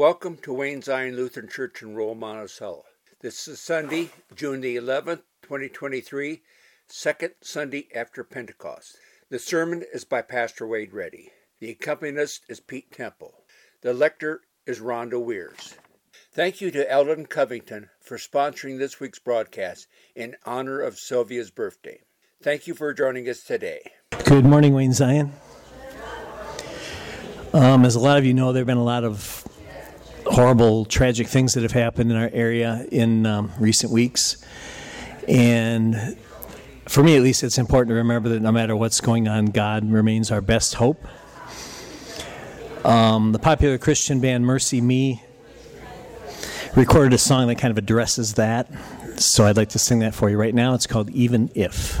Welcome to Wayne Zion Lutheran Church in Roll, Monticello. This is Sunday, June the 11th, 2023, second Sunday after Pentecost. The sermon is by Pastor Wade Reddy. The accompanist is Pete Temple. The lector is Rhonda Weirs. Thank you to Eldon Covington for sponsoring this week's broadcast in honor of Sylvia's birthday. Thank you for joining us today. Good morning, Wayne Zion. Um, as a lot of you know, there have been a lot of horrible, tragic things that have happened in our area in um, recent weeks. And for me, at least, it's important to remember that no matter what's going on, God remains our best hope. Um, the popular Christian band MercyMe recorded a song that kind of addresses that. So I'd like to sing that for you right now. It's called Even If.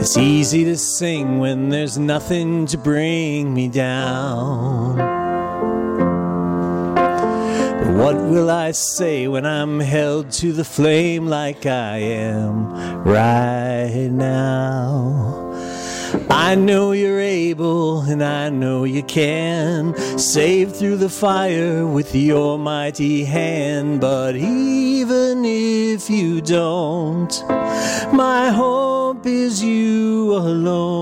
It's easy to sing when there's nothing to bring me down. But what will I say when I'm held to the flame like I am right now? I know you're able and I know you can save through the fire with your mighty hand. But even if you don't, my hope is you alone.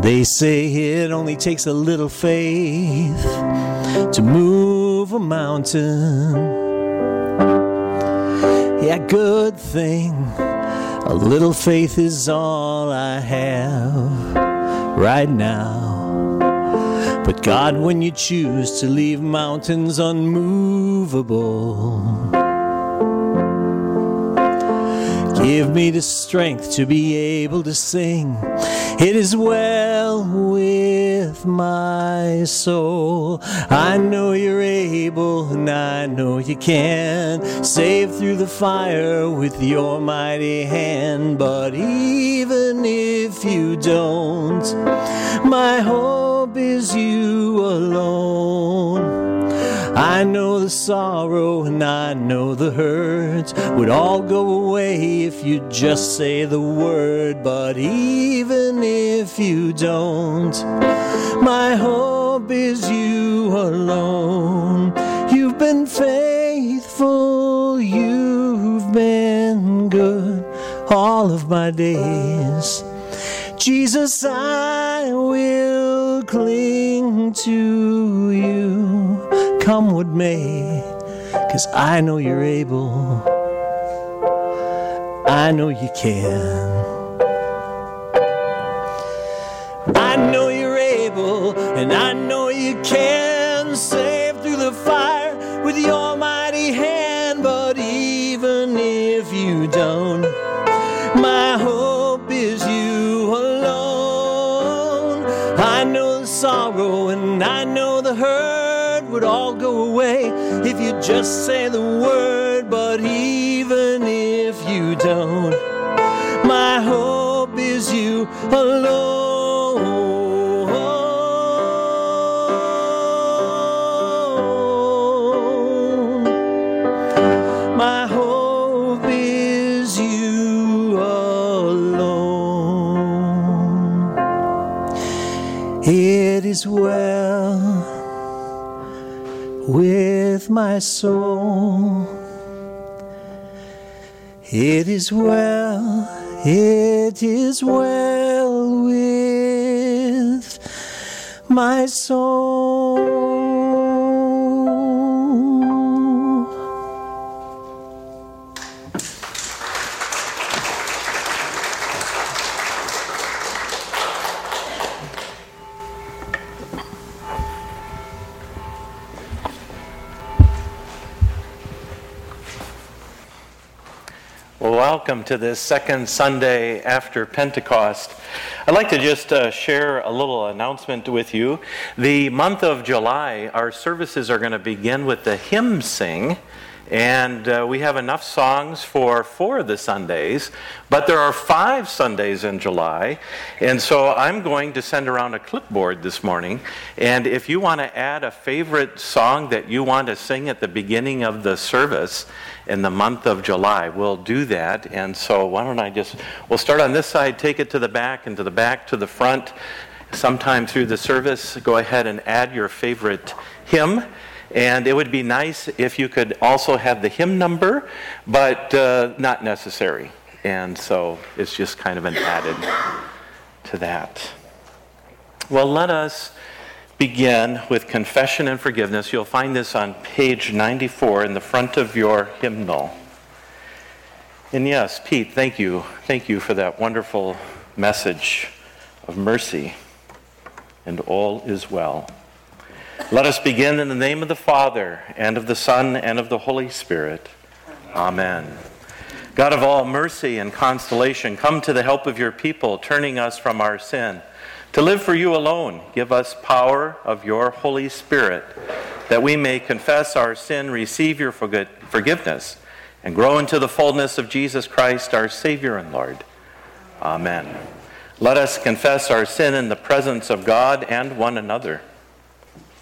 They say it only takes a little faith to move a mountain. Yeah, good thing. A little faith is all I have right now. But God, when you choose to leave mountains unmovable, give me the strength to be able to sing. It is well with my soul. I know you're able and I know you can save through the fire with your mighty hand. But even if you don't, my hope is you alone. I know the sorrow and I know the hurt would all go away if you just say the word. But even if you don't, my hope is you alone. You've been faithful, you've been good all of my days. Jesus, I will cling to you, come what may, cause I know you're able. I know you can. I know you're able, and I know you can save through the fire with your just say the word. But even if you don't, my hope is you alone. My hope is you alone. It is well with my soul. It is well, it is well with my soul. Welcome to this second Sunday after Pentecost. I'd like to just uh, share a little announcement with you. The month of July, our services are going to begin with the hymn sing. And uh, we have enough songs for four of the Sundays, but there are five Sundays in July. And so I'm going to send around a clipboard this morning. And if you want to add a favorite song that you want to sing at the beginning of the service in the month of July, we'll do that. And so why don't I just, we'll start on this side, take it to the back, and to the back, to the front. Sometime through the service, go ahead and add your favorite hymn. And it would be nice if you could also have the hymn number, but uh, not necessary. And so it's just kind of an added to that. Well, let us begin with confession and forgiveness. You'll find this on page 94 in the front of your hymnal. And yes, Pete, thank you. Thank you for that wonderful message of mercy. And all is well. Let us begin in the name of the Father, and of the Son, and of the Holy Spirit. Amen. God of all mercy and consolation, come to the help of your people, turning us from our sin. To live for you alone, give us power of your Holy Spirit, that we may confess our sin, receive your forgiveness, and grow into the fullness of Jesus Christ, our Savior and Lord. Amen. Let us confess our sin in the presence of God and one another.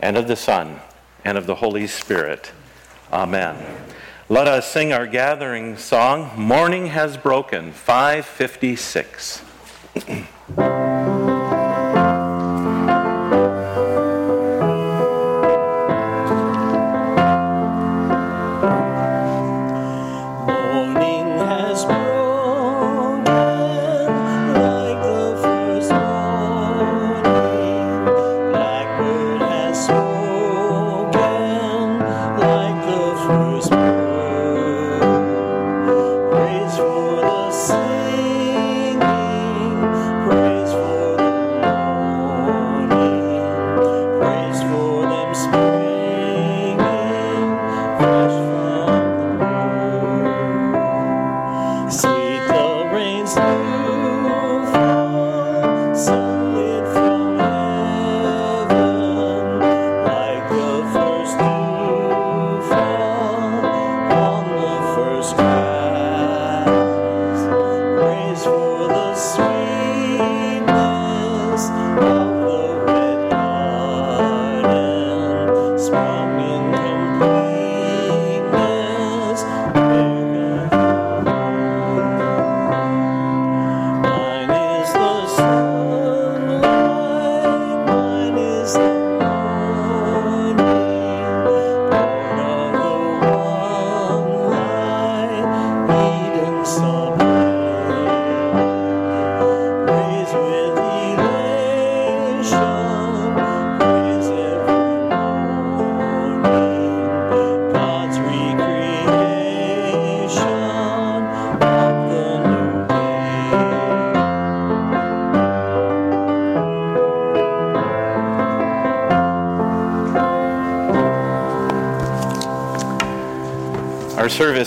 and of the Son, and of the Holy Spirit. Amen. Let us sing our gathering song, Morning Has Broken, 556.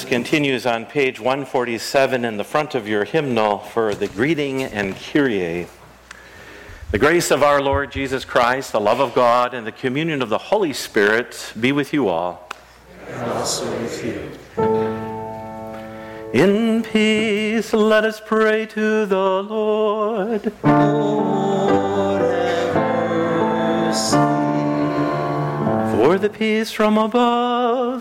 continues on page 147 in the front of your hymnal for the greeting and Kyrie. The grace of our Lord Jesus Christ, the love of God, and the communion of the Holy Spirit be with you all. And also with you. In peace, let us pray to the Lord. Lord, have mercy. For the peace from above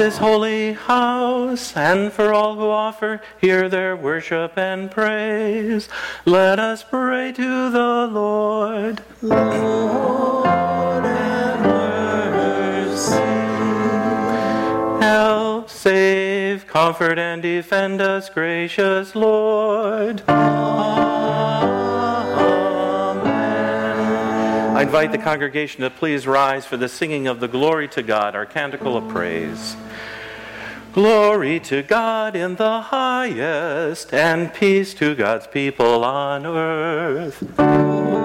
this holy house, and for all who offer here their worship and praise, let us pray to the Lord. Lord, have mercy. Help, save, comfort, and defend us, gracious Lord. I invite the congregation to please rise for the singing of the Glory to God, our canticle of praise. Glory to God in the highest, and peace to God's people on earth.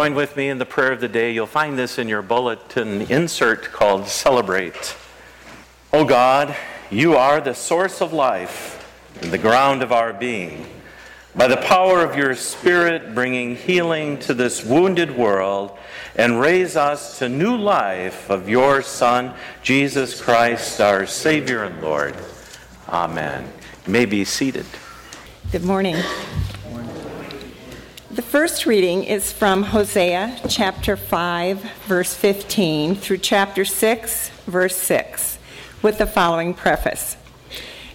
Join with me in the prayer of the day? You'll find this in your bulletin insert called Celebrate. O God, you are the source of life and the ground of our being. By the power of your Spirit, bringing healing to this wounded world and raise us to new life of your Son, Jesus Christ, our Savior and Lord. Amen. You may be seated. Good morning. The first reading is from Hosea chapter 5, verse 15 through chapter 6, verse 6, with the following preface.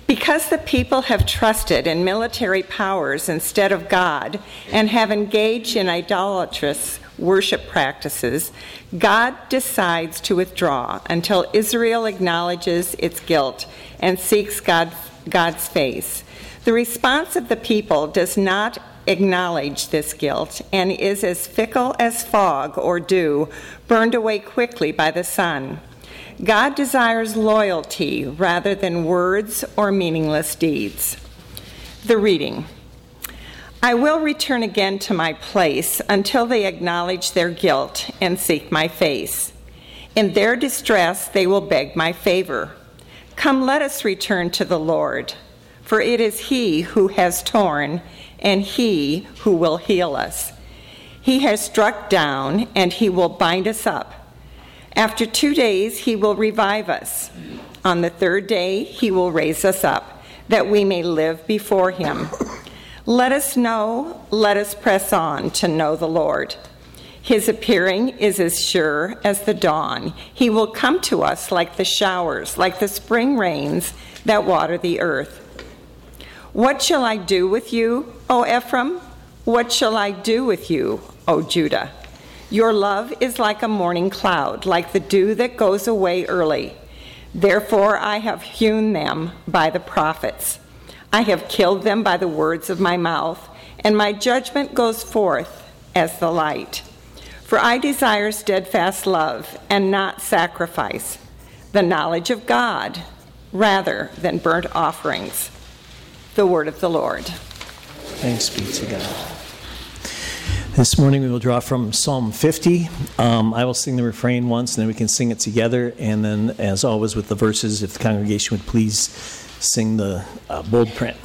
Because the people have trusted in military powers instead of God and have engaged in idolatrous worship practices, God decides to withdraw until Israel acknowledges its guilt and seeks God, God's face. The response of the people does not acknowledge this guilt and is as fickle as fog or dew, burned away quickly by the sun. God desires loyalty rather than words or meaningless deeds. The reading I will return again to my place until they acknowledge their guilt and seek my face. In their distress, they will beg my favor. Come, let us return to the Lord, for it is He who has torn and He who will heal us. He has struck down and He will bind us up. After two days, he will revive us. On the third day, he will raise us up, that we may live before him. Let us know, let us press on to know the Lord. His appearing is as sure as the dawn. He will come to us like the showers, like the spring rains that water the earth. What shall I do with you, O Ephraim? What shall I do with you, O Judah? Your love is like a morning cloud, like the dew that goes away early. Therefore, I have hewn them by the prophets. I have killed them by the words of my mouth, and my judgment goes forth as the light. For I desire steadfast love and not sacrifice, the knowledge of God rather than burnt offerings. The word of the Lord. Thanks be to God. This morning we will draw from Psalm 50. Um, I will sing the refrain once and then we can sing it together. And then, as always, with the verses, if the congregation would please sing the uh, bold print.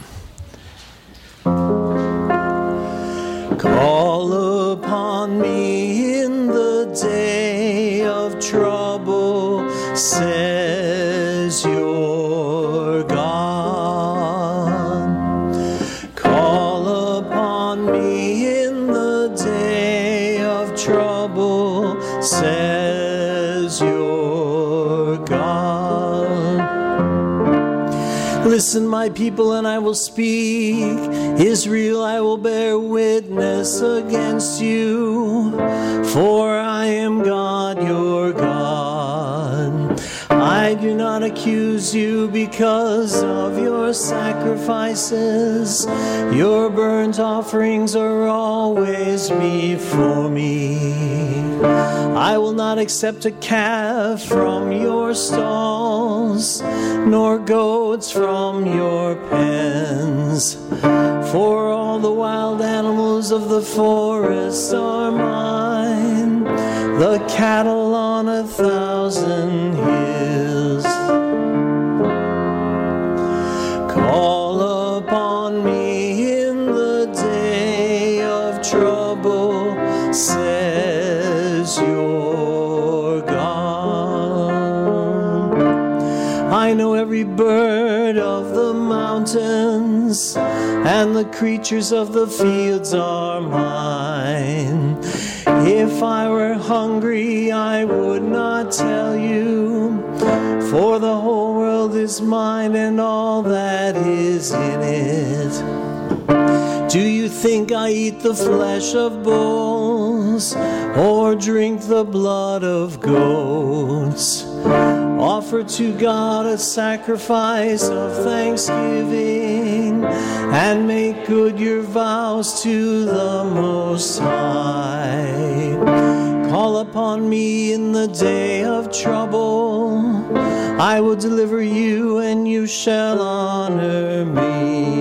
Call upon me in the day of trouble, says Listen, my people, and I will speak. Israel, I will bear witness against you, for I am God, your God. I do not accuse you because of your sacrifices. Your burnt offerings are always before me. I will not accept a calf from your stalls, nor goats from your pens. For all the wild animals of the forest are mine, the cattle on a thousand hills. The creatures of the fields are mine. If I were hungry, I would not tell you, for the whole world is mine and all that is in it. Do you think I eat the flesh of bulls or drink the blood of goats? Offer to God a sacrifice of thanksgiving and make good your vows to the Most High. Call upon me in the day of trouble. I will deliver you and you shall honor me.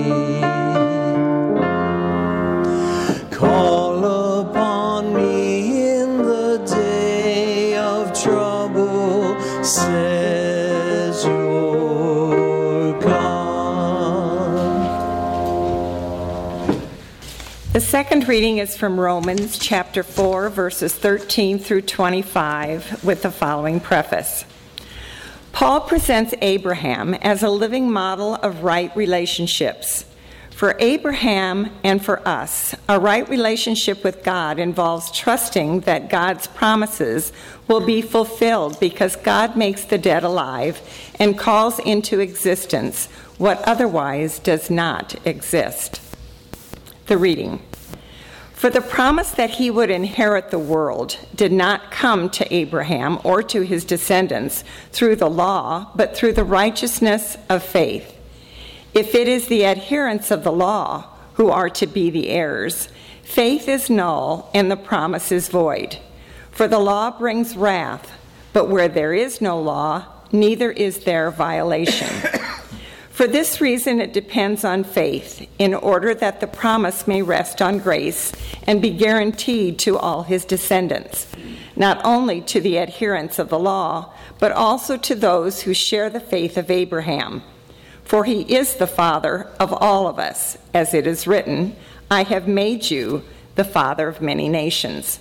Second reading is from Romans chapter 4, verses 13 through 25, with the following preface. Paul presents Abraham as a living model of right relationships. For Abraham and for us, a right relationship with God involves trusting that God's promises will be fulfilled because God makes the dead alive and calls into existence what otherwise does not exist. The reading. For the promise that he would inherit the world did not come to Abraham or to his descendants through the law, but through the righteousness of faith. If it is the adherents of the law who are to be the heirs, faith is null and the promise is void. For the law brings wrath, but where there is no law, neither is there violation. For this reason, it depends on faith, in order that the promise may rest on grace and be guaranteed to all his descendants, not only to the adherents of the law, but also to those who share the faith of Abraham. For he is the father of all of us, as it is written, I have made you the father of many nations.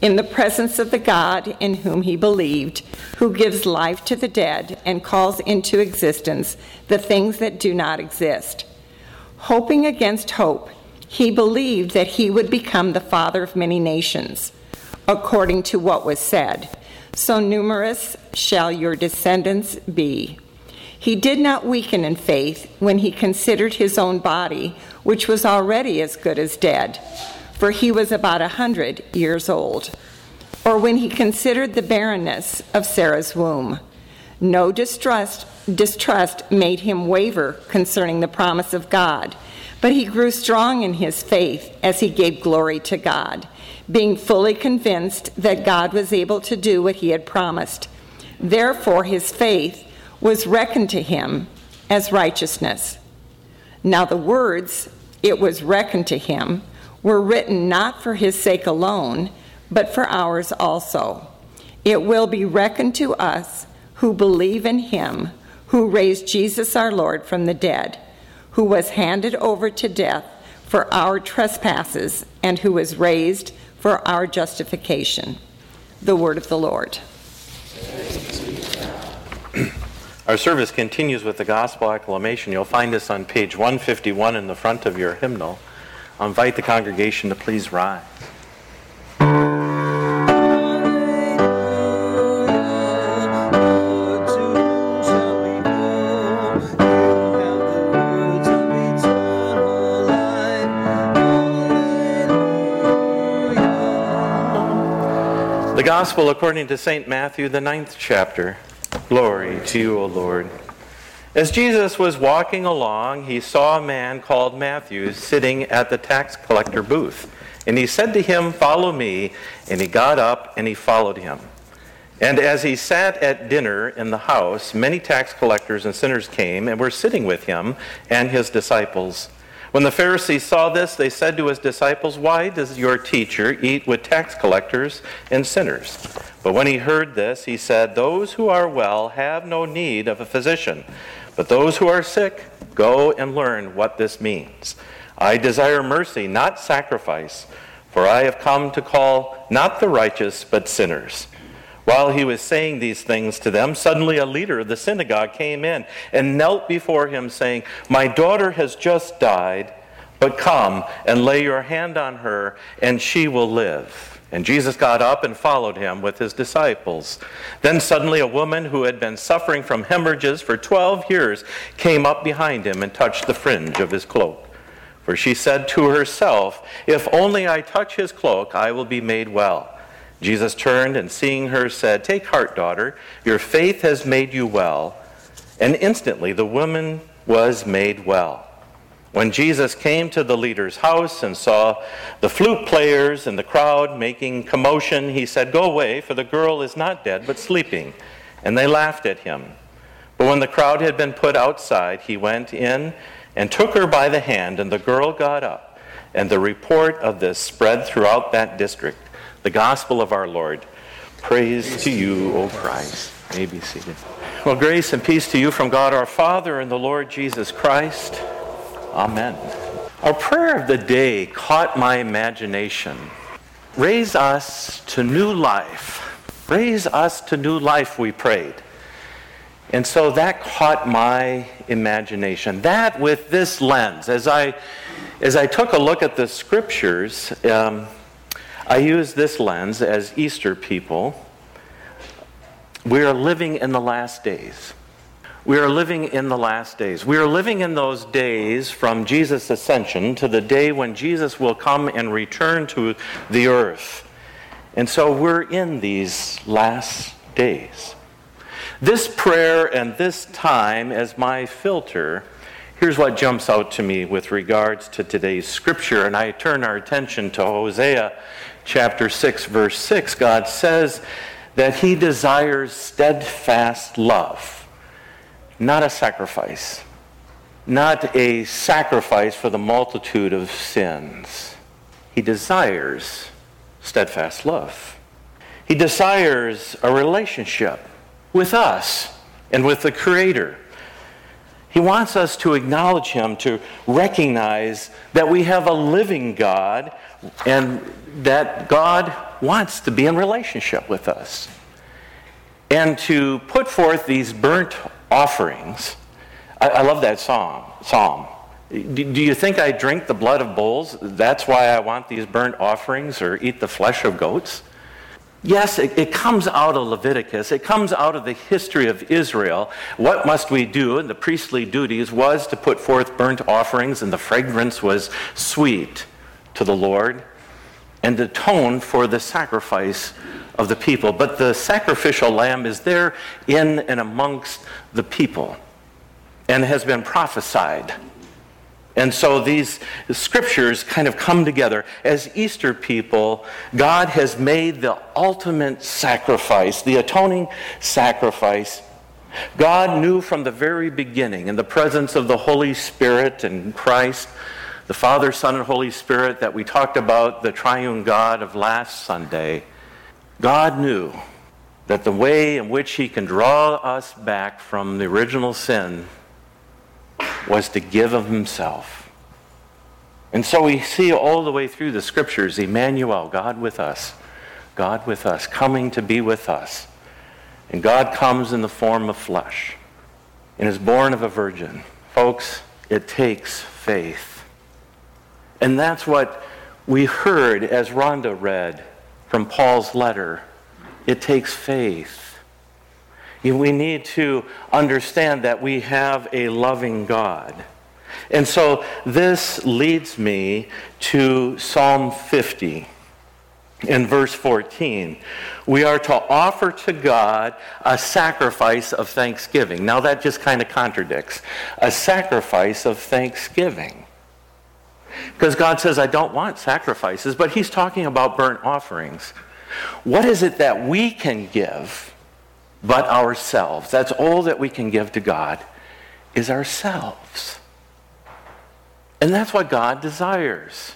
In the presence of the God in whom he believed, who gives life to the dead and calls into existence the things that do not exist. Hoping against hope, he believed that he would become the father of many nations, according to what was said, So numerous shall your descendants be. He did not weaken in faith when he considered his own body, which was already as good as dead, for he was about a hundred years old, or when he considered the barrenness of Sarah's womb. No distrust, distrust made him waver concerning the promise of God, but he grew strong in his faith as he gave glory to God, being fully convinced that God was able to do what he had promised. Therefore, his faith was reckoned to him as righteousness. Now, the words, it was reckoned to him, were written not for his sake alone, but for ours also. It will be reckoned to us who believe in him who raised Jesus our Lord from the dead, who was handed over to death for our trespasses, and who was raised for our justification. The word of the Lord. Our service continues with the gospel acclamation. You'll find this on page 151 in the front of your hymnal. I invite the congregation to please rise. The Gospel according to St. Matthew, the ninth chapter. Glory to you, O Lord. As Jesus was walking along, he saw a man called Matthew sitting at the tax collector booth. And he said to him, Follow me. And he got up and he followed him. And as he sat at dinner in the house, many tax collectors and sinners came and were sitting with him and his disciples. When the Pharisees saw this, they said to his disciples, Why does your teacher eat with tax collectors and sinners? But when he heard this, he said, Those who are well have no need of a physician, but those who are sick, go and learn what this means. I desire mercy, not sacrifice, for I have come to call not the righteous, but sinners. While he was saying these things to them, suddenly a leader of the synagogue came in and knelt before him, saying, My daughter has just died, but come and lay your hand on her, and she will live. And Jesus got up and followed him with his disciples. Then suddenly a woman who had been suffering from hemorrhages for 12 years came up behind him and touched the fringe of his cloak. For she said to herself, If only I touch his cloak, I will be made well. Jesus turned and seeing her said, Take heart, daughter, your faith has made you well. And instantly the woman was made well. When Jesus came to the leader's house and saw the flute players and the crowd making commotion, he said, Go away, for the girl is not dead, but sleeping. And they laughed at him. But when the crowd had been put outside, he went in and took her by the hand, and the girl got up. And the report of this spread throughout that district the gospel of our Lord. Praise to you, O Christ. may be seated. Well, grace and peace to you from God our Father and the Lord Jesus Christ. Amen. Our prayer of the day caught my imagination. Raise us to new life. Raise us to new life, we prayed. And so that caught my imagination. That with this lens, as I, as I took a look at the scriptures, um, I use this lens as Easter people. We are living in the last days. We are living in the last days. We are living in those days from Jesus' ascension to the day when Jesus will come and return to the earth. And so we're in these last days. This prayer and this time as my filter, here's what jumps out to me with regards to today's scripture. And I turn our attention to Hosea chapter 6, verse 6, God says that He desires steadfast love, not a sacrifice, not a sacrifice for the multitude of sins. He desires steadfast love. He desires a relationship with us and with the Creator. He wants us to acknowledge Him, to recognize that we have a living God and that God wants to be in relationship with us. And to put forth these burnt offerings, I, I love that song, psalm. Do, do you think I drink the blood of bulls? That's why I want these burnt offerings or eat the flesh of goats? Yes, it, it, comes out of Leviticus. It comes out of the history of Israel. What must we do? And the priestly duties was to put forth burnt offerings, and the fragrance was sweet to the Lord and atone for the sacrifice of the people. But the sacrificial lamb is there in and amongst the people and has been prophesied. And so these scriptures kind of come together. As Easter people, God has made the ultimate sacrifice, the atoning sacrifice. God knew from the very beginning, in the presence of the Holy Spirit and Christ, the Father, Son, and Holy Spirit that we talked about, the triune God of last Sunday, God knew that the way in which He can draw us back from the original sin was to give of Himself. And so we see all the way through the scriptures Emmanuel, God with us, God with us, coming to be with us. And God comes in the form of flesh and is born of a virgin. Folks, it takes faith. And that's what we heard as Rhonda read from Paul's letter. It takes faith. We need to understand that we have a loving God. And so this leads me to Psalm 50 in verse 14. We are to offer to God a sacrifice of thanksgiving. Now, that just kind of contradicts a sacrifice of thanksgiving. Because God says, I don't want sacrifices, but He's talking about burnt offerings. What is it that we can give but ourselves? That's all that we can give to God is ourselves. And that's what God desires.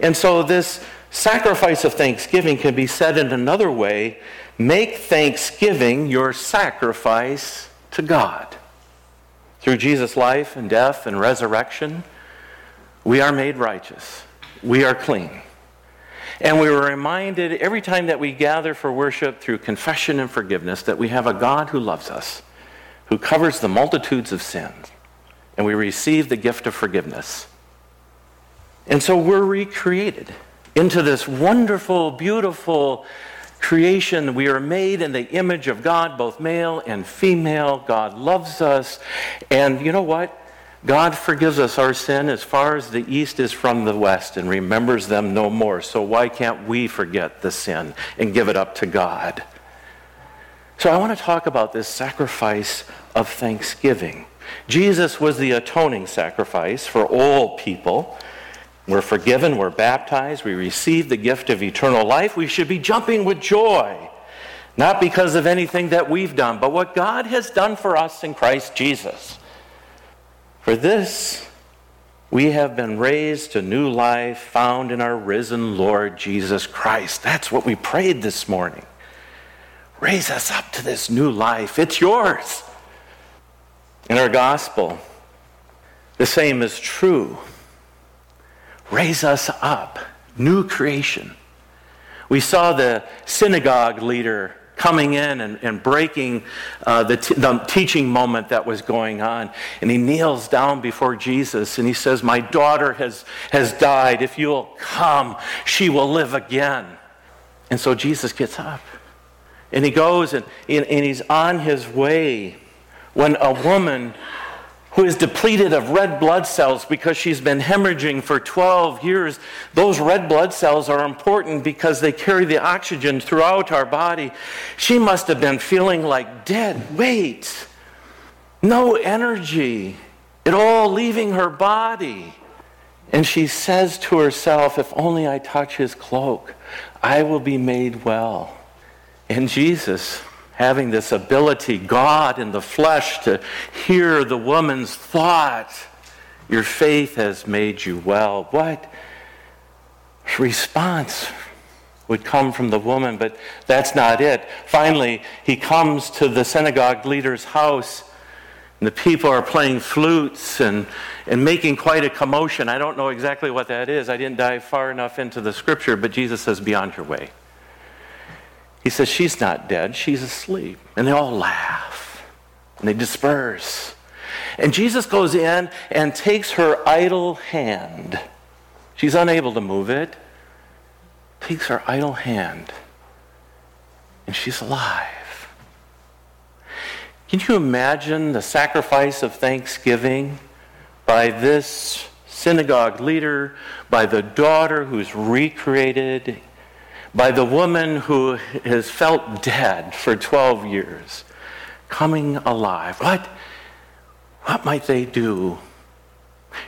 And so, this sacrifice of thanksgiving can be said in another way make thanksgiving your sacrifice to God. Through Jesus' life and death and resurrection, we are made righteous, we are clean. And we were reminded every time that we gather for worship through confession and forgiveness that we have a God who loves us, who covers the multitudes of sins, and we receive the gift of forgiveness. And so we're recreated into this wonderful, beautiful creation. We are made in the image of God, both male and female. God loves us. And you know what? God forgives us our sin as far as the east is from the west and remembers them no more. So why can't we forget the sin and give it up to God? So I want to talk about this sacrifice of thanksgiving. Jesus was the atoning sacrifice for all people. We're forgiven, we're baptized, we receive the gift of eternal life. We should be jumping with joy, not because of anything that we've done, but what God has done for us in Christ Jesus. For this, we have been raised to new life found in our risen Lord Jesus Christ. That's what we prayed this morning. Raise us up to this new life. It's yours. In our gospel, the same is true raise us up, new creation. We saw the synagogue leader coming in and, and breaking uh, the, t- the teaching moment that was going on. And he kneels down before Jesus and he says, My daughter has, has died. If you'll come, she will live again. And so Jesus gets up and he goes and, and, and he's on his way when a woman who is depleted of red blood cells because she's been hemorrhaging for 12 years. Those red blood cells are important because they carry the oxygen throughout our body. She must have been feeling like dead weight, no energy, it all leaving her body. And she says to herself, If only I touch his cloak, I will be made well. And Jesus having this ability, God in the flesh, to hear the woman's thought. Your faith has made you well. What response would come from the woman? But that's not it. Finally, he comes to the synagogue leader's house. And the people are playing flutes and, and making quite a commotion. I don't know exactly what that is. I didn't dive far enough into the scripture, but Jesus says, Be on your way. He says, She's not dead, she's asleep. And they all laugh and they disperse. And Jesus goes in and takes her idle hand. She's unable to move it. Takes her idle hand. And she's alive. Can you imagine the sacrifice of thanksgiving by this synagogue leader, by the daughter who's recreated by the woman who has felt dead for 12 years coming alive. What, what might they do?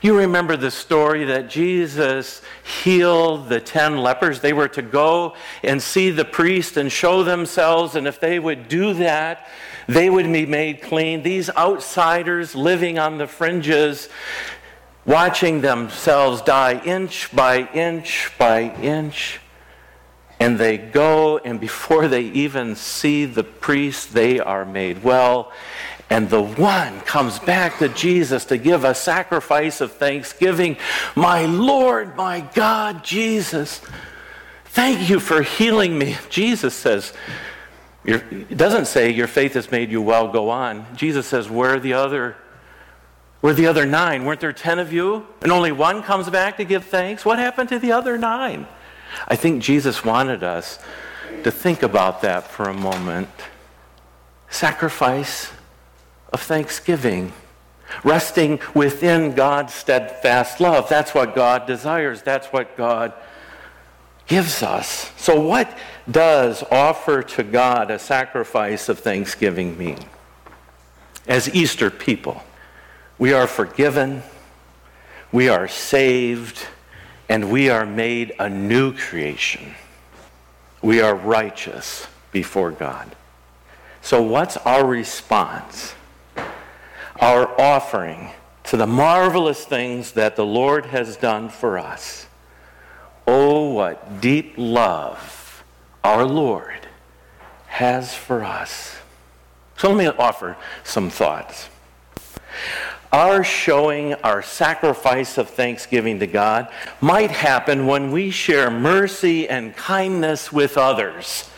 You remember the story that Jesus healed the ten lepers. They were to go and see the priest and show themselves, and if they would do that, they would be made clean. These outsiders living on the fringes watching themselves die inch by inch by inch. And they go, and before they even see the priest, they are made well. And the one comes back to Jesus to give a sacrifice of thanksgiving. My Lord, my God, Jesus, thank you for healing me. Jesus says, it doesn't say your faith has made you well, go on. Jesus says, where are the other were the other nine? Weren't there ten of you? And only one comes back to give thanks? What happened to the other nine? I think Jesus wanted us to think about that for a moment. Sacrifice of thanksgiving, resting within God's steadfast love. That's what God desires, that's what God gives us. So, what does offer to God a sacrifice of thanksgiving mean? As Easter people, we are forgiven, we are saved, and we are made a new creation. We are righteous before God. So, what's our response? Our offering to the marvelous things that the Lord has done for us. Oh, what deep love our Lord has for us. So, let me offer some thoughts. Our showing our sacrifice of thanksgiving to God might happen when we share mercy and kindness with others.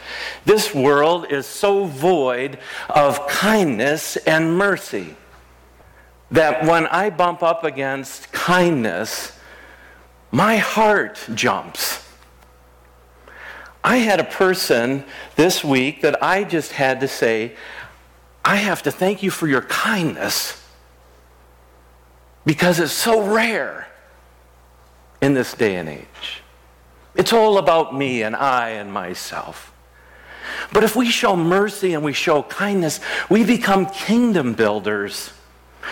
This world is so void of kindness and mercy that when I bump up against kindness, my heart jumps. I had a person this week that I just had to say, I have to thank you for your kindness because it's so rare in this day and age. It's all about me and I and myself. But if we show mercy and we show kindness, we become kingdom builders.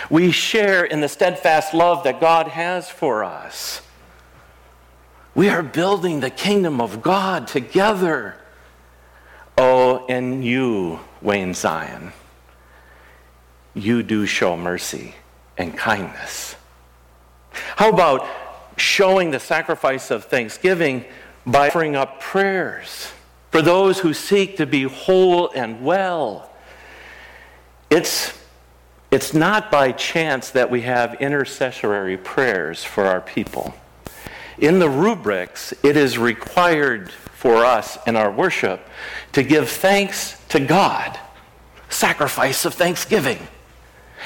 We share in the steadfast love that God has for us. We are building the kingdom of God together. Oh, and you, Wayne Zion, you do show mercy and kindness. How about showing the sacrifice of thanksgiving by offering up prayers for those who seek to be whole and well? It's, it's not by chance that we have intercessory prayers for our people. In the rubrics, it is required for us in our worship to give thanks to God, sacrifice of thanksgiving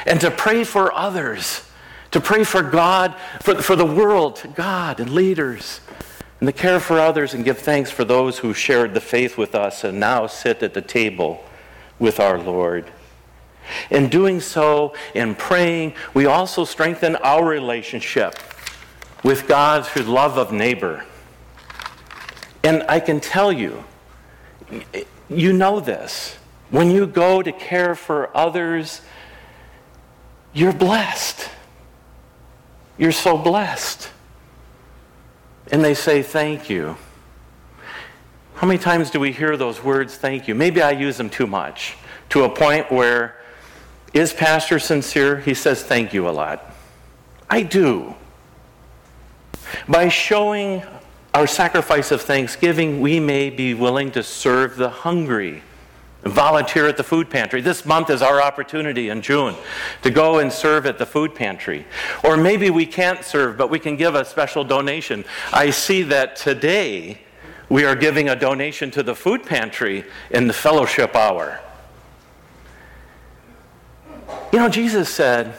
and to pray for others, to pray for God, for, for the world, God and leaders, and to care for others and give thanks for those who shared the faith with us and now sit at the table with our Lord. In doing so, in praying, we also strengthen our relationship with God through love of neighbor. And I can tell you, you know this. When you go to care for others, you're blessed. You're so blessed. And they say, Thank you. How many times do we hear those words, thank you? Maybe I use them too much to a point where, is Pastor sincere? He says, Thank you a lot. I do. By showing our sacrifice of thanksgiving, we may be willing to serve the hungry volunteer at the food pantry. This month is our opportunity in June to go and serve at the food pantry. Or maybe we can't serve, but we can give a special donation. I see that today we are giving a donation to the food pantry in the fellowship hour. You know, Jesus said,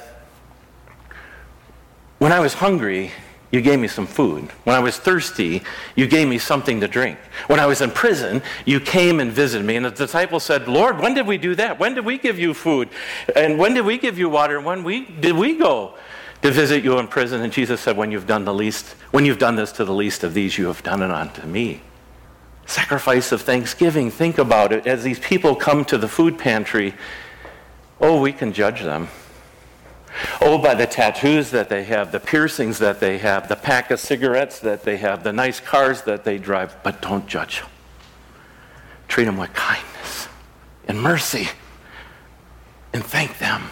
When I was hungry, you gave me some food. When I was thirsty, you gave me something to drink. When I was in prison, you came and visited me. And the disciples said, Lord, when did we do that? When did we give you food? And when did we give you water? When we, did we go to visit you in prison? And Jesus said, When you've done the least, when you've done this to the least of these, you have done it unto me. Sacrifice of thanksgiving. Think about it. As these people come to the food pantry, oh, we can judge them. Oh, by the tattoos that they have, the piercings that they have, the pack of cigarettes that they have, the nice cars that they drive, but don't judge them. Treat them with kindness and mercy and thank them.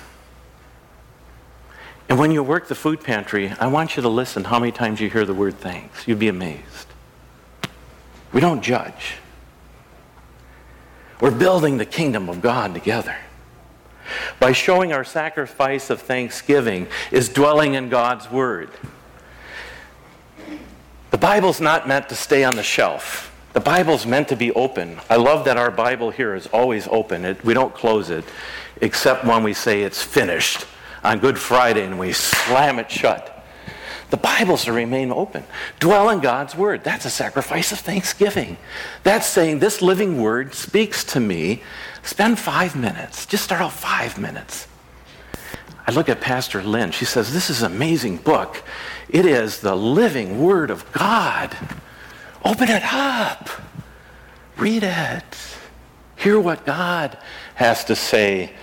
And when you work the food pantry, I want you to listen how many times you hear the word thanks. You'd be amazed. We don't judge. We're building the kingdom of God together. By showing our sacrifice of thanksgiving is dwelling in God's word. The Bible's not meant to stay on the shelf. The Bible's meant to be open. I love that our Bible here is always open. It, we don't close it except when we say it's finished on Good Friday and we slam it shut. The Bible's to remain open. Dwell in God's Word. That's a sacrifice of thanksgiving. That's saying, This living Word speaks to me. Spend five minutes. Just start out five minutes. I look at Pastor Lynn. She says, This is an amazing book. It is the living Word of God. Open it up. Read it. Hear what God has to say.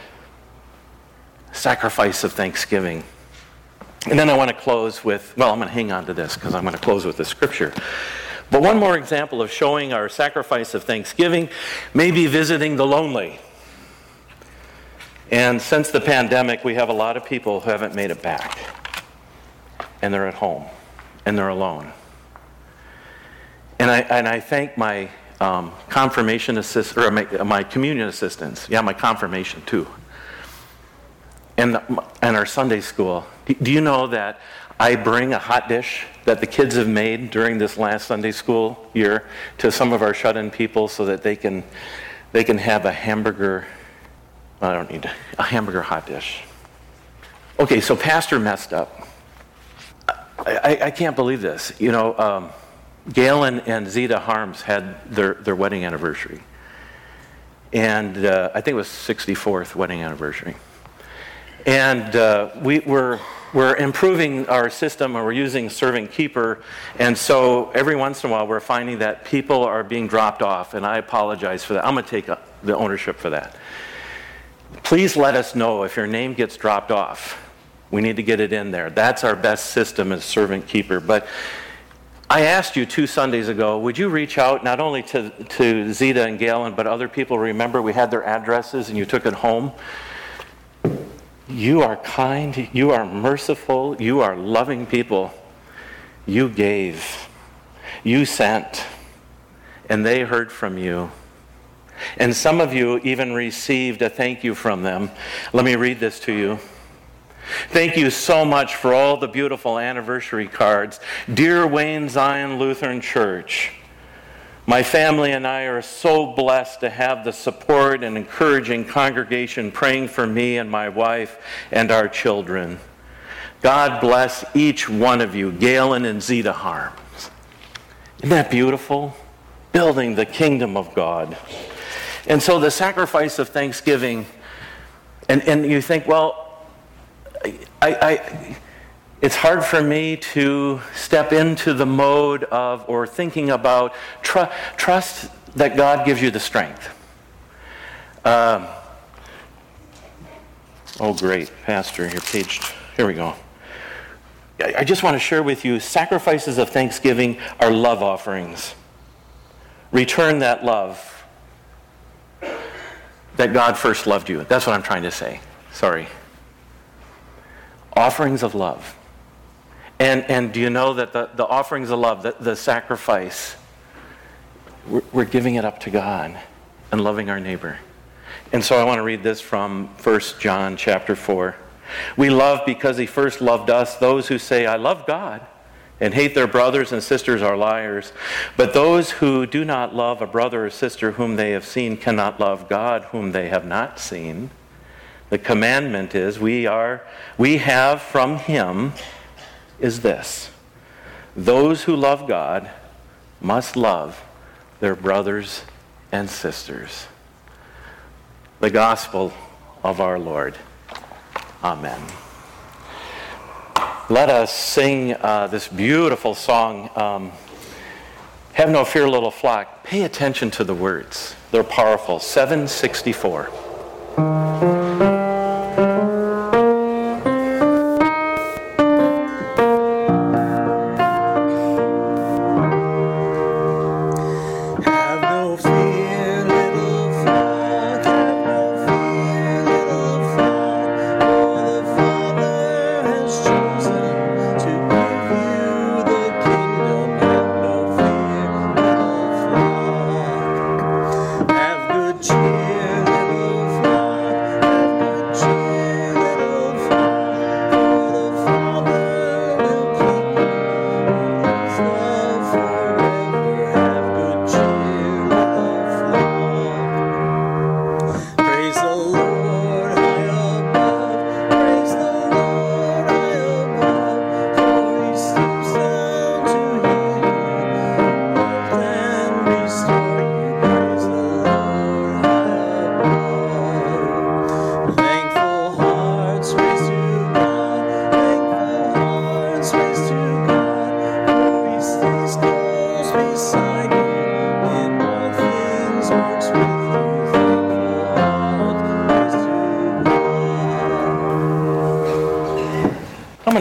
Sacrifice of thanksgiving. And then I want to close with, well, I'm going to hang on to this because I'm going to close with the scripture. But one more example of showing our sacrifice of thanksgiving may be visiting the lonely. And since the pandemic, we have a lot of people who haven't made it back. And they're at home. And they're alone. And I, and I thank my um, confirmation assist, or my, my communion assistants. Yeah, my confirmation too and, and our Sunday school. Do you know that I bring a hot dish that the kids have made during this last Sunday school year to some of our shut in people so that they can, they can have a hamburger? I don't need a hamburger hot dish. Okay, so Pastor messed up. I, I, I can't believe this. You know, um, Galen and Zeta Harms had their, their wedding anniversary. And uh, I think it was 64th wedding anniversary. And uh, we, we're, we're improving our system and we're using Servant Keeper. And so every once in a while we're finding that people are being dropped off. And I apologize for that. I'm going to take the ownership for that. Please let us know if your name gets dropped off. We need to get it in there. That's our best system as Servant Keeper. But I asked you two Sundays ago, would you reach out not only to, to Zeta and Galen, but other people? Remember, we had their addresses and you took it home. You are kind, you are merciful, you are loving people. You gave, you sent, and they heard from you. And some of you even received a thank you from them. Let me read this to you. Thank you so much for all the beautiful anniversary cards. Dear Wayne Zion Lutheran Church, my family and I are so blessed to have the support and encouraging congregation praying for me and my wife and our children. God bless each one of you, Galen and Zeta Harms. Isn't that beautiful? Building the kingdom of God. And so the sacrifice of thanksgiving, and, and you think, well, I, I it's hard for me to step into the mode of or thinking about tr- trust that God gives you the strength. Um, oh, great, Pastor, your page. Here we go. I just want to share with you sacrifices of thanksgiving are love offerings. Return that love that God first loved you. That's what I'm trying to say. Sorry. Offerings of love. And, and do you know that the, the offerings of love, the, the sacrifice, we're, we're giving it up to God and loving our neighbor. And so I want to read this from 1 John chapter 4. We love because he first loved us. Those who say, I love God, and hate their brothers and sisters are liars. But those who do not love a brother or sister whom they have seen cannot love God whom they have not seen. The commandment is we are we have from him is this those who love God must love their brothers and sisters. The gospel of our Lord. Amen. Let us sing uh, this beautiful song, um, Have No Fear, Little Flock. Pay attention to the words, they're powerful. 764.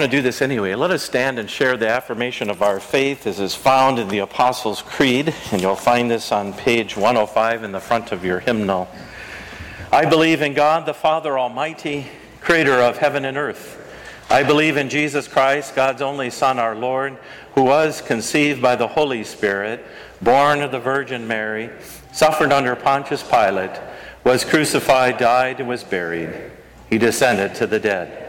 To do this anyway. Let us stand and share the affirmation of our faith as is found in the Apostles' Creed, and you'll find this on page 105 in the front of your hymnal. I believe in God the Father Almighty, creator of heaven and earth. I believe in Jesus Christ, God's only Son, our Lord, who was conceived by the Holy Spirit, born of the Virgin Mary, suffered under Pontius Pilate, was crucified, died, and was buried. He descended to the dead.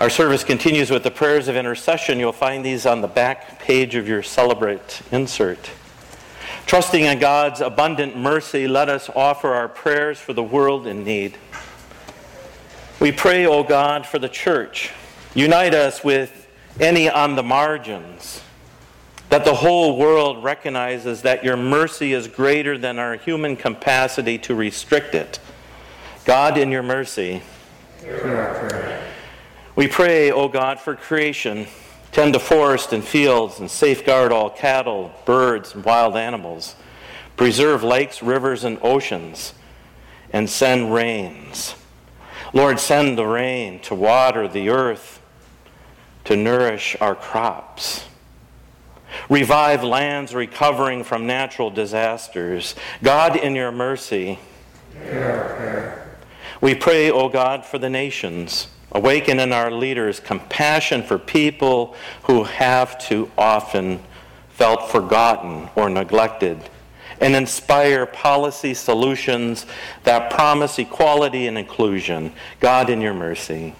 Our service continues with the prayers of intercession. You'll find these on the back page of your celebrate insert. Trusting in God's abundant mercy, let us offer our prayers for the world in need. We pray, O God, for the church. Unite us with any on the margins, that the whole world recognizes that your mercy is greater than our human capacity to restrict it. God, in your mercy, we pray, O God, for creation. Tend the forest and fields and safeguard all cattle, birds, and wild animals. Preserve lakes, rivers, and oceans, and send rains. Lord, send the rain to water the earth, to nourish our crops. Revive lands recovering from natural disasters. God, in your mercy, we pray, O God, for the nations Awaken in our leaders compassion for people who have too often felt forgotten or neglected, and inspire policy solutions that promise equality and inclusion. God, in your mercy.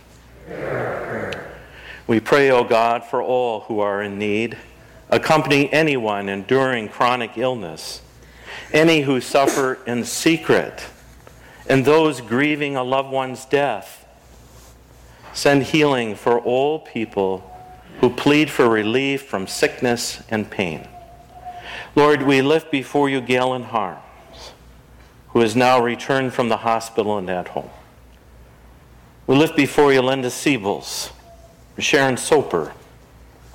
We pray, O oh God, for all who are in need. Accompany anyone enduring chronic illness, any who suffer in secret, and those grieving a loved one's death Send healing for all people who plead for relief from sickness and pain. Lord, we lift before you Galen Harms, who has now returned from the hospital and at home. We lift before you Linda Siebels, Sharon Soper,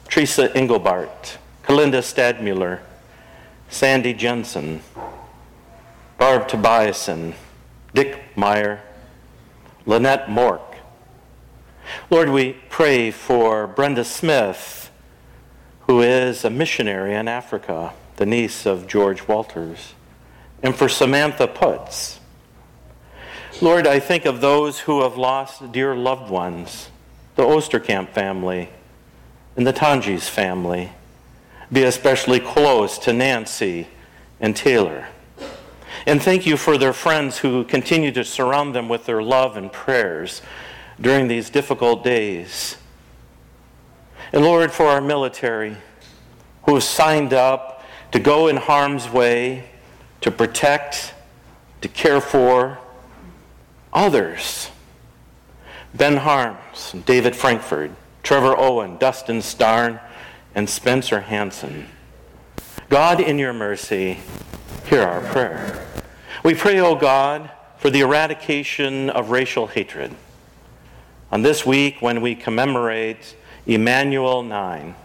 Teresa Engelbart, Kalinda Stadmuller, Sandy Jensen, Barb Tobiasen, Dick Meyer, Lynette Mork, Lord, we pray for Brenda Smith, who is a missionary in Africa, the niece of George Walters, and for Samantha Putz. Lord, I think of those who have lost dear loved ones, the Osterkamp family and the Tanges family. Be especially close to Nancy and Taylor. And thank you for their friends who continue to surround them with their love and prayers during these difficult days. And Lord, for our military who have signed up to go in harm's way, to protect, to care for others. Ben Harms, David Frankford, Trevor Owen, Dustin Starn, and Spencer Hansen. God, in your mercy, hear our prayer. We pray, O God, for the eradication of racial hatred on this week, when we commemorate Emanuel 9,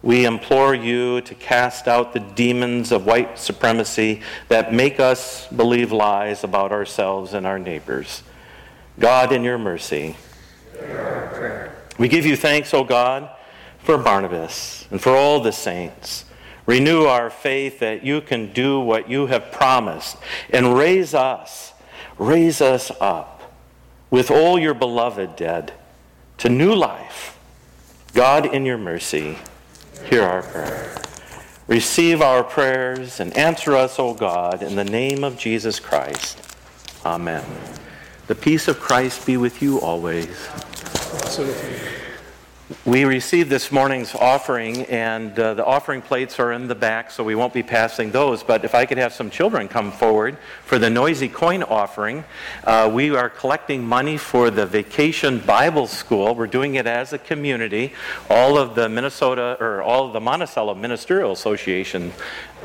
we implore you to cast out the demons of white supremacy that make us believe lies about ourselves and our neighbors. God, in your mercy, we give you thanks, O God, for Barnabas and for all the saints. Renew our faith that you can do what you have promised and raise us, raise us up with all your beloved dead to new life. God, in your mercy, hear our prayer. Receive our prayers and answer us, O God, in the name of Jesus Christ. Amen. The peace of Christ be with you always. We received this morning's offering, and uh, the offering plates are in the back, so we won't be passing those. But if I could have some children come forward for the noisy coin offering, uh, we are collecting money for the Vacation Bible School. We're doing it as a community. All of the Minnesota, or all of the Monticello Ministerial Association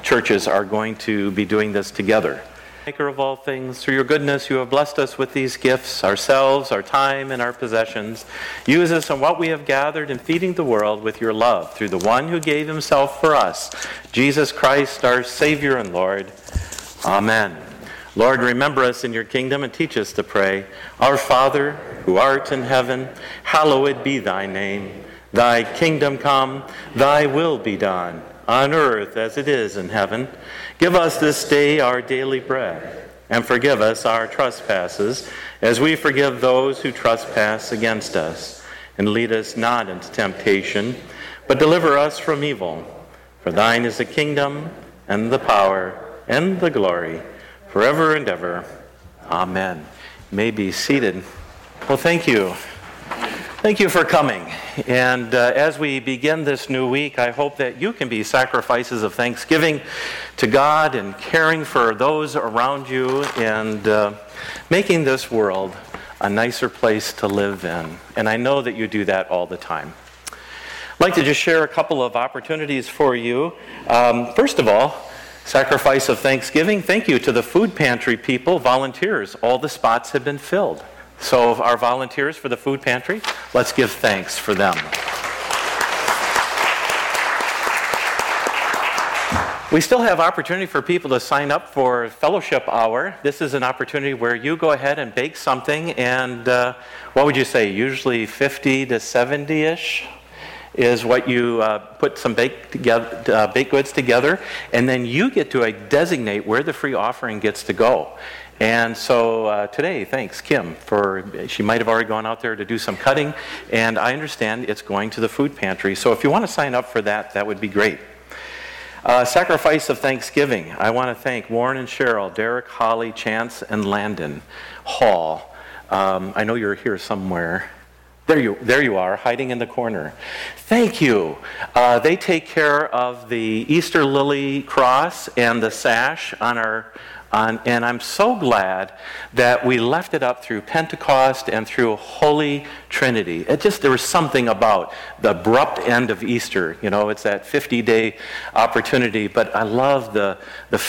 churches are going to be doing this together. Maker of all things, through your goodness, you have blessed us with these gifts, ourselves, our time, and our possessions. Use us in what we have gathered in feeding the world with your love through the one who gave himself for us, Jesus Christ, our Savior and Lord. Amen. Lord, remember us in your kingdom and teach us to pray. Our Father, who art in heaven, hallowed be thy name. Thy kingdom come, thy will be done, on earth as it is in heaven. Give us this day our daily bread, and forgive us our trespasses, as we forgive those who trespass against us. And lead us not into temptation, but deliver us from evil. For thine is the kingdom, and the power, and the glory, forever and ever. Amen. You may be seated. Well, thank you. Thank you for coming. And uh, as we begin this new week, I hope that you can be sacrifices of thanksgiving to God and caring for those around you and uh, making this world a nicer place to live in. And I know that you do that all the time. I'd like to just share a couple of opportunities for you. Um, first of all, sacrifice of thanksgiving. Thank you to the food pantry people, volunteers. All the spots have been filled. So, our volunteers for the food pantry, let's give thanks for them. We still have opportunity for people to sign up for fellowship hour. This is an opportunity where you go ahead and bake something, and uh, what would you say? Usually 50 to 70 ish is what you uh, put some baked, together, uh, baked goods together, and then you get to designate where the free offering gets to go. And so uh, today, thanks, Kim, for she might have already gone out there to do some cutting, and I understand it's going to the food pantry. So if you want to sign up for that, that would be great. Uh, sacrifice of Thanksgiving. I want to thank Warren and Cheryl, Derek, Holly, Chance, and Landon Hall. Um, I know you're here somewhere. There you, there you are, hiding in the corner. Thank you. Uh, they take care of the Easter lily cross and the sash on our and I'm so glad that we left it up through Pentecost and through Holy Trinity. It just, there was something about the abrupt end of Easter. You know, it's that 50 day opportunity, but I love the, the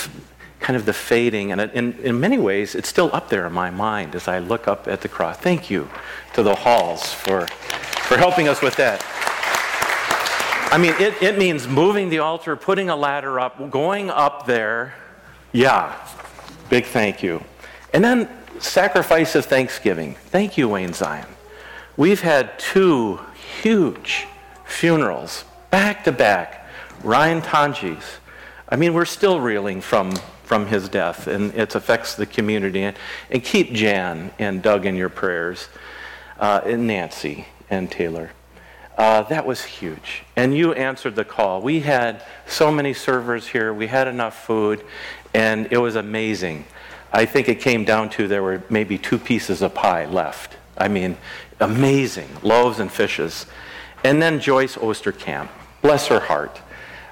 kind of the fading. And in, in many ways, it's still up there in my mind as I look up at the cross. Thank you to the halls for, for helping us with that. I mean, it, it means moving the altar, putting a ladder up, going up there. Yeah, Big thank you. And then sacrifice of thanksgiving. Thank you, Wayne Zion. We've had two huge funerals back to back. Ryan Tanji's. I mean, we're still reeling from, from his death, and it affects the community. And, and keep Jan and Doug in your prayers, uh, and Nancy and Taylor. Uh, that was huge. And you answered the call. We had so many servers here, we had enough food, and it was amazing. I think it came down to there were maybe two pieces of pie left. I mean, amazing loaves and fishes. And then Joyce Osterkamp, bless her heart,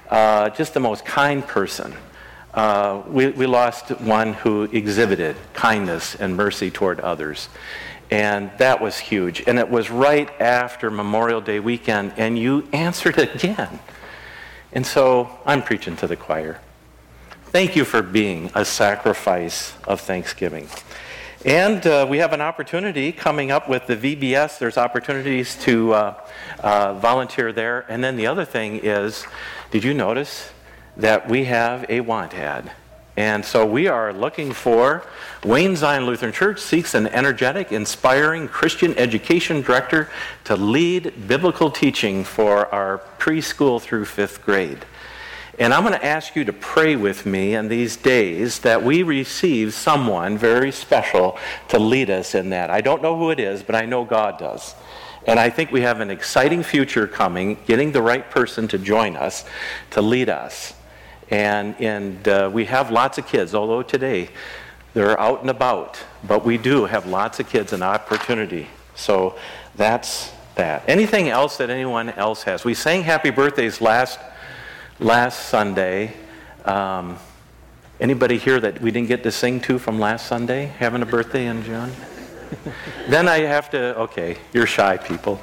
uh, just the most kind person. Uh, we, we lost one who exhibited kindness and mercy toward others. And that was huge. And it was right after Memorial Day weekend, and you answered again. And so I'm preaching to the choir. Thank you for being a sacrifice of thanksgiving. And uh, we have an opportunity coming up with the VBS. There's opportunities to uh, uh, volunteer there. And then the other thing is did you notice that we have a want ad? And so we are looking for Wayne Zion Lutheran Church seeks an energetic, inspiring Christian education director to lead biblical teaching for our preschool through fifth grade. And I'm going to ask you to pray with me in these days that we receive someone very special to lead us in that. I don't know who it is, but I know God does. And I think we have an exciting future coming, getting the right person to join us to lead us. And, and uh, we have lots of kids, although today they're out and about, but we do have lots of kids and opportunity. So that's that. Anything else that anyone else has? We sang happy birthdays last last Sunday. Um, anybody here that we didn't get to sing to from last Sunday, having a birthday in June? then I have to, okay, you're shy people.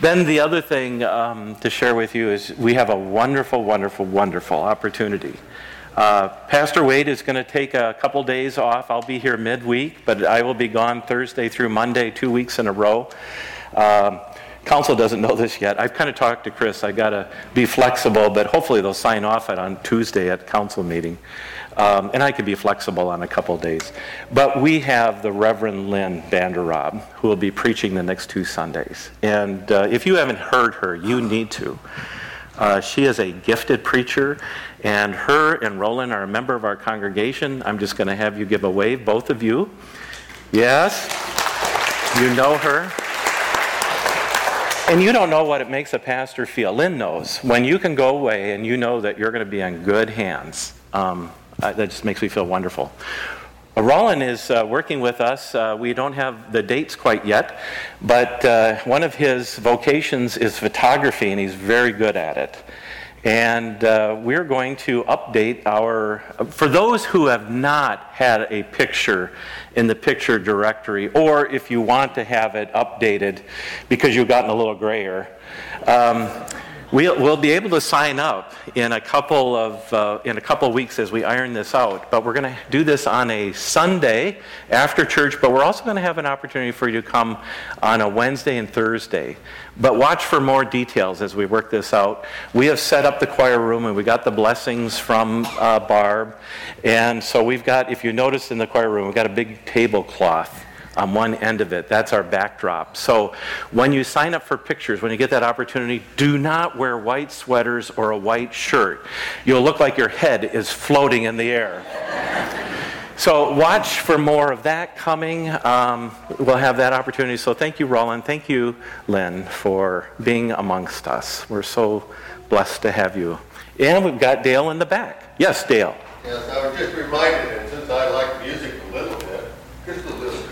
Then the other thing um, to share with you is we have a wonderful, wonderful, wonderful opportunity Uh, Pastor Wade is going to take a couple days off. I'll be here midweek, but I will be gone Thursday through Monday, two weeks in a row. Um, council doesn't know this yet. I've kind of talked to Chris. I got to be flexible, but hopefully they'll sign off it on Tuesday at council meeting. Um, and I could be flexible on a couple days. But we have the Reverend Lynn Vanderrob, who will be preaching the next two Sundays. And uh, if you haven't heard her, you need to. Uh, she is a gifted preacher, and her and Roland are a member of our congregation. I'm just going to have you give a wave, both of you. Yes, you know her. And you don't know what it makes a pastor feel. Lynn knows. When you can go away and you know that you're going to be in good hands, um, uh, that just makes me feel wonderful. Uh, Roland is uh, working with us. Uh, we don't have the dates quite yet, but uh, one of his vocations is photography, and he's very good at it. And uh, we're going to update our, for those who have not had a picture in the picture directory, or if you want to have it updated because you've gotten a little grayer, um, We'll, we'll, be able to sign up in a couple of uh, in a couple of weeks as we iron this out. But we're going to do this on a Sunday after church. But we're also going to have an opportunity for you to come on a Wednesday and Thursday. But watch for more details as we work this out. We have set up the choir room and we got the blessings from uh, Barb, and so we've got. If you notice in the choir room, we've got a big tablecloth on one end of it. That's our backdrop. So when you sign up for pictures, when you get that opportunity, do not wear white sweaters or a white shirt. You'll look like your head is floating in the air. So watch for more of that coming. Um, we'll have that opportunity. So thank you, Roland. Thank you, Lynn, for being amongst us. We're so blessed to have you. And we've got Dale in the back. Yes, Dale. Yes, I was just reminded, and since I like music a little bit, just a little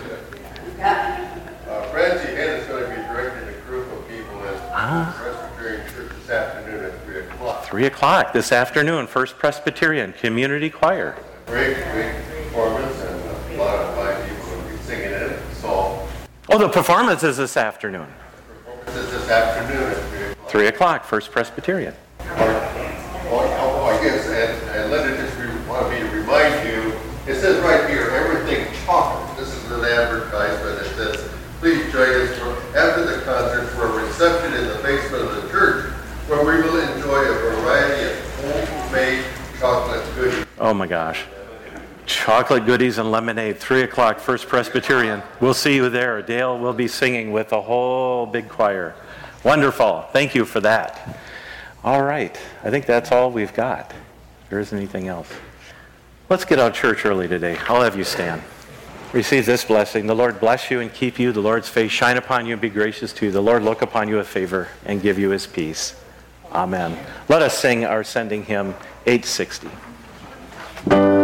uh, Francie Head is going to be directing a group of people at ah. Presbyterian Church this afternoon at 3 o'clock. 3 o'clock this afternoon, First Presbyterian Community Choir. Great, great performance, and a lot of people will be singing it. So, oh, the performance is this afternoon. The performance is this afternoon at 3 o'clock. 3 o'clock, First Presbyterian. Or, or, oh, I guess, and, and Linda just re- wanted me to remind you, it says right here, everything chocolate. This is an advertisement please join us for, after the concert for a reception in the basement of the church where we will enjoy a variety of homemade chocolate goodies. Oh my gosh. Chocolate goodies and lemonade, 3 o'clock, First Presbyterian. We'll see you there. Dale will be singing with a whole big choir. Wonderful. Thank you for that. All right. I think that's all we've got. There isn't anything else. Let's get out of church early today. I'll have you stand receive this blessing. The Lord bless you and keep you. The Lord's face shine upon you and be gracious to you. The Lord look upon you with favor and give you his peace. Amen. Let us sing our sending hymn 860. Christ our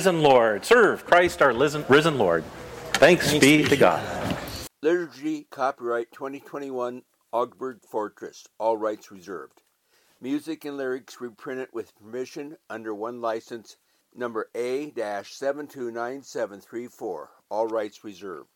risen Lord. Serve Christ our risen, Lord. Thanks, be to God. Liturgy copyright 2021 Augsburg Fortress, all rights reserved. Music and lyrics reprinted with permission under OneLicense number A-729734, all rights reserved.